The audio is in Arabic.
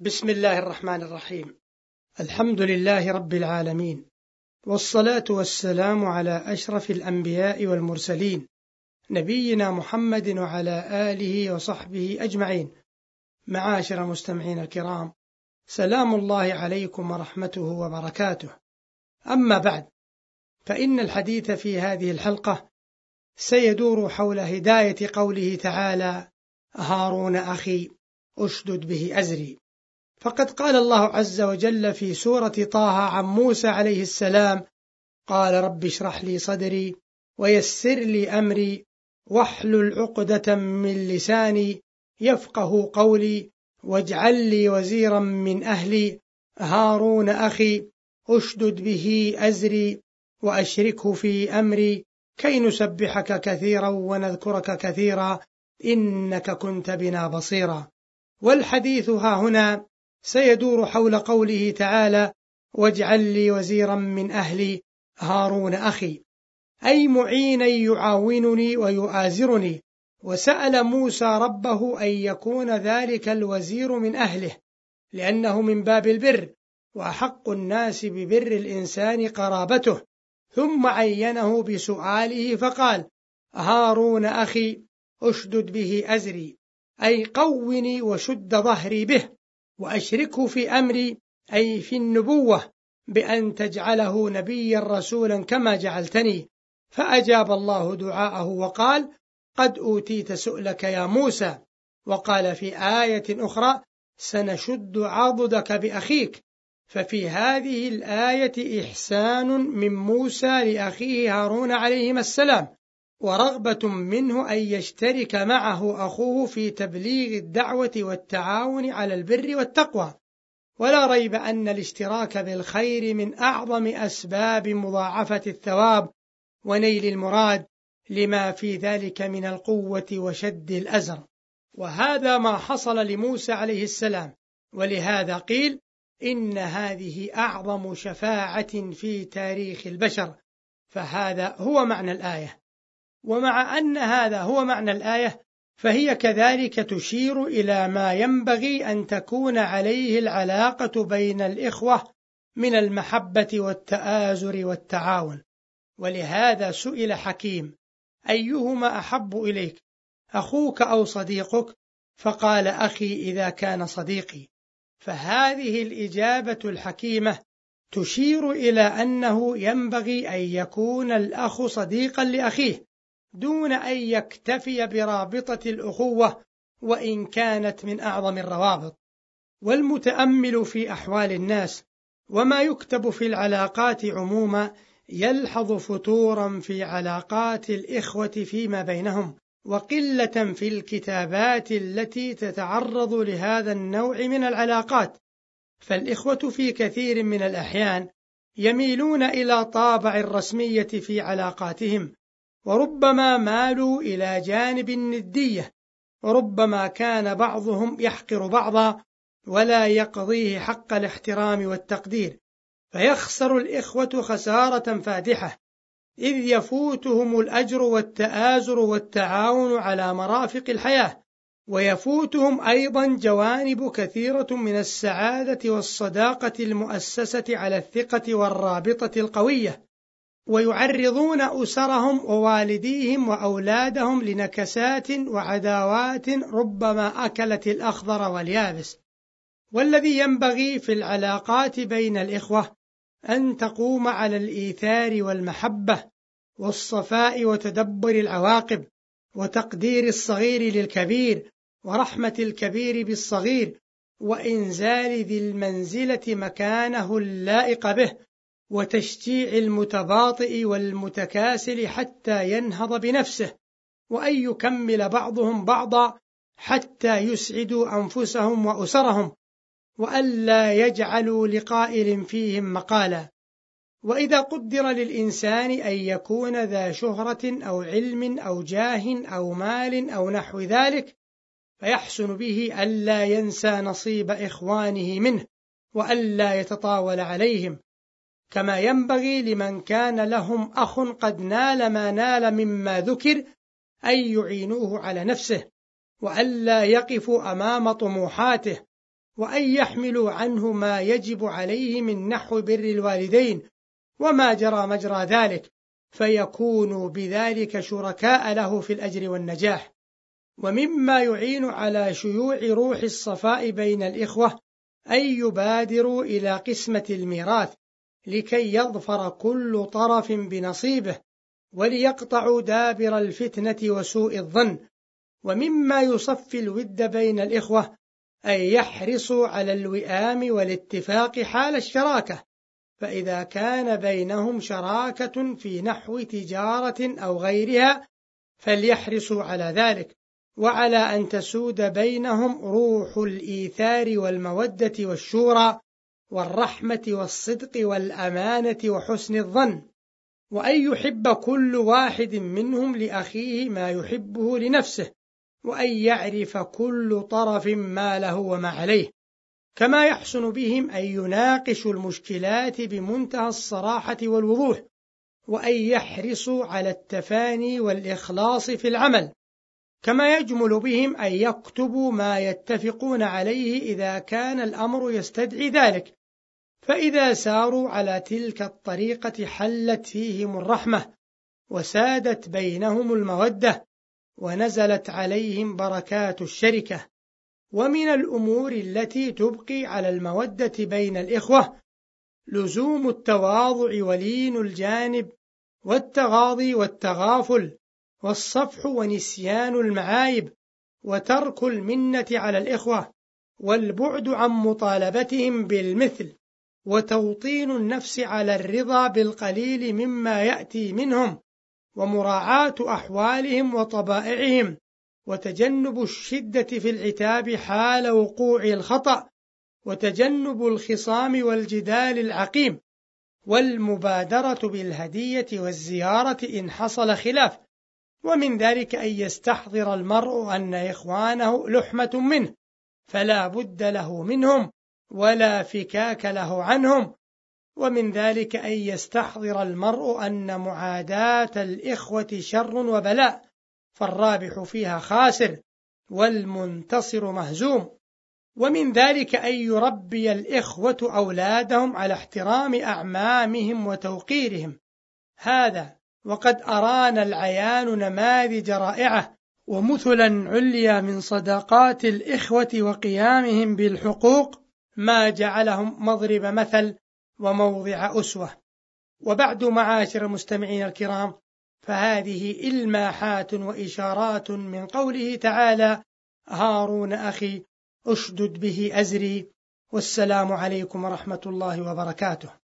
بسم الله الرحمن الرحيم. الحمد لله رب العالمين. والصلاة والسلام على أشرف الأنبياء والمرسلين نبينا محمد وعلى آله وصحبه أجمعين. معاشر المستمعين الكرام سلام الله عليكم ورحمته وبركاته. أما بعد فإن الحديث في هذه الحلقة سيدور حول هداية قوله تعالى هارون أخي أشدد به أزري. فقد قال الله عز وجل في سورة طه عن موسى عليه السلام قال رب اشرح لي صدري ويسر لي أمري واحلل عقدة من لساني يفقه قولي واجعل لي وزيرا من أهلي هارون أخي أشدد به أزري وأشركه في أمري كي نسبحك كثيرا ونذكرك كثيرا إنك كنت بنا بصيرا. والحديث ها هنا سيدور حول قوله تعالى واجعل لي وزيرا من أهلي هارون أخي. أي معينا يعاونني ويؤازرني. وسأل موسى ربه أن يكون ذلك الوزير من أهله لأنه من باب البر وأحق الناس ببر الإنسان قرابته. ثم عينه بسؤاله فقال هارون أخي أشدد به أزري أي قوني وشد ظهري به. وأشركه في أمري أي في النبوة بأن تجعله نبيا رسولا كما جعلتني. فأجاب الله دعاءه وقال قد أوتيت سؤلك يا موسى. وقال في آية أخرى سنشد عضدك بأخيك. ففي هذه الآية إحسان من موسى لأخيه هارون عليهما السلام. ورغبة منه أن يشترك معه أخوه في تبليغ الدعوة والتعاون على البر والتقوى. ولا ريب أن الاشتراك بالخير من أعظم أسباب مضاعفة الثواب ونيل المراد لما في ذلك من القوة وشد الأزر. وهذا ما حصل لموسى عليه السلام. ولهذا قيل إن هذه أعظم شفاعة في تاريخ البشر. فهذا هو معنى الآية. ومع أن هذا هو معنى الآية فهي كذلك تشير إلى ما ينبغي أن تكون عليه العلاقة بين الإخوة من المحبة والتآزر والتعاون. ولهذا سئل حكيم أيهما أحب إليك أخوك أو صديقك؟ فقال أخي إذا كان صديقي. فهذه الإجابة الحكيمة تشير إلى أنه ينبغي أن يكون الأخ صديقا لأخيه. دون أن يكتفي برابطة الأخوة وإن كانت من أعظم الروابط. والمتأمل في أحوال الناس وما يكتب في العلاقات عموما يلحظ فتورا في علاقات الإخوة فيما بينهم وقلة في الكتابات التي تتعرض لهذا النوع من العلاقات. فالإخوة في كثير من الأحيان يميلون إلى طابع الرسمية في علاقاتهم وربما مالوا إلى جانب الندية وربما كان بعضهم يحقر بعضا ولا يقضيه حق الاحترام والتقدير. فيخسر الإخوة خسارة فادحة إذ يفوتهم الأجر والتآزر والتعاون على مرافق الحياة ويفوتهم أيضا جوانب كثيرة من السعادة والصداقة المؤسسة على الثقة والرابطة القوية. ويعرضون أسرهم ووالديهم وأولادهم لنكسات وعداوات ربما أكلت الأخضر واليابس. والذي ينبغي في العلاقات بين الإخوة أن تقوم على الإيثار والمحبة والصفاء وتدبر العواقب وتقدير الصغير للكبير ورحمة الكبير بالصغير وإنزال ذي المنزلة مكانه اللائق به وتشجيع المتباطئ والمتكاسل حتى ينهض بنفسه وأن يكمل بعضهم بعضا حتى يسعدوا أنفسهم وأسرهم وألا يجعلوا لقائل فيهم مقالا. وإذا قدر للإنسان أن يكون ذا شهرة أو علم أو جاه أو مال أو نحو ذلك فيحسن به ألا ينسى نصيب إخوانه منه وألا يتطاول عليهم. كما ينبغي لمن كان لهم أخ قد نال ما نال مما ذكر أن يعينوه على نفسه وألا يقفوا أمام طموحاته وأن يحملوا عنه ما يجب عليه من نحو بر الوالدين وما جرى مجرى ذلك فيكونوا بذلك شركاء له في الأجر والنجاح. ومما يعين على شيوع روح الصفاء بين الإخوة أن يبادروا إلى قسمة الميراث لكي يظفر كل طرف بنصيبه وليقطعوا دابر الفتنة وسوء الظن ومما يصفي الود بين الإخوة أن يحرصوا على الوئام والاتفاق حال الشراكة. فإذا كان بينهم شراكة في نحو تجارة أو غيرها فليحرصوا على ذلك وعلى أن تسود بينهم روح الإيثار والمودة والشورى والرحمة والصدق والأمانة وحسن الظن. وأن يحب كل واحد منهم لأخيه ما يحبه لنفسه وأن يعرف كل طرف ما له وما عليه. كما يحسن بهم أن يناقشوا المشكلات بمنتهى الصراحة والوضوح وأن يحرصوا على التفاني والإخلاص في العمل. كما يجمل بهم أن يكتبوا ما يتفقون عليه إذا كان الأمر يستدعي ذلك. فإذا ساروا على تلك الطريقة حلت فيهم الرحمة وسادت بينهم المودة ونزلت عليهم بركات الشركة. ومن الأمور التي تبقي على المودة بين الإخوة لزوم التواضع ولين الجانب والتغاضي والتغافل والصفح ونسيان المعايب وترك المنة على الإخوة والبعد عن مطالبتهم بالمثل. وتوطين النفس على الرضا بالقليل مما يأتي منهم ومراعاة أحوالهم وطبائعهم وتجنب الشدة في العتاب حال وقوع الخطأ وتجنب الخصام والجدال العقيم والمبادرة بالهدية والزيارة إن حصل خلاف ومن ذلك أن يستحضر المرء أن إخوانه لحمة منه فلا بد له منهم ولا فكاك له عنهم. ومن ذلك أن يستحضر المرء أن معاداة الإخوة شر وبلاء فالرابح فيها خاسر والمنتصر مهزوم. ومن ذلك أن يربي الإخوة أولادهم على احترام أعمامهم وتوقيرهم. هذا وقد أرانا العيان نماذج رائعة ومثلا عليا من صداقات الإخوة وقيامهم بالحقوق ما جعلهم مضرب مثل وموضع أسوة. وبعد معاشر المستمعين الكرام فهذه إلماحات وإشارات من قوله تعالى هارون أخي أشدد به أزري. والسلام عليكم ورحمة الله وبركاته.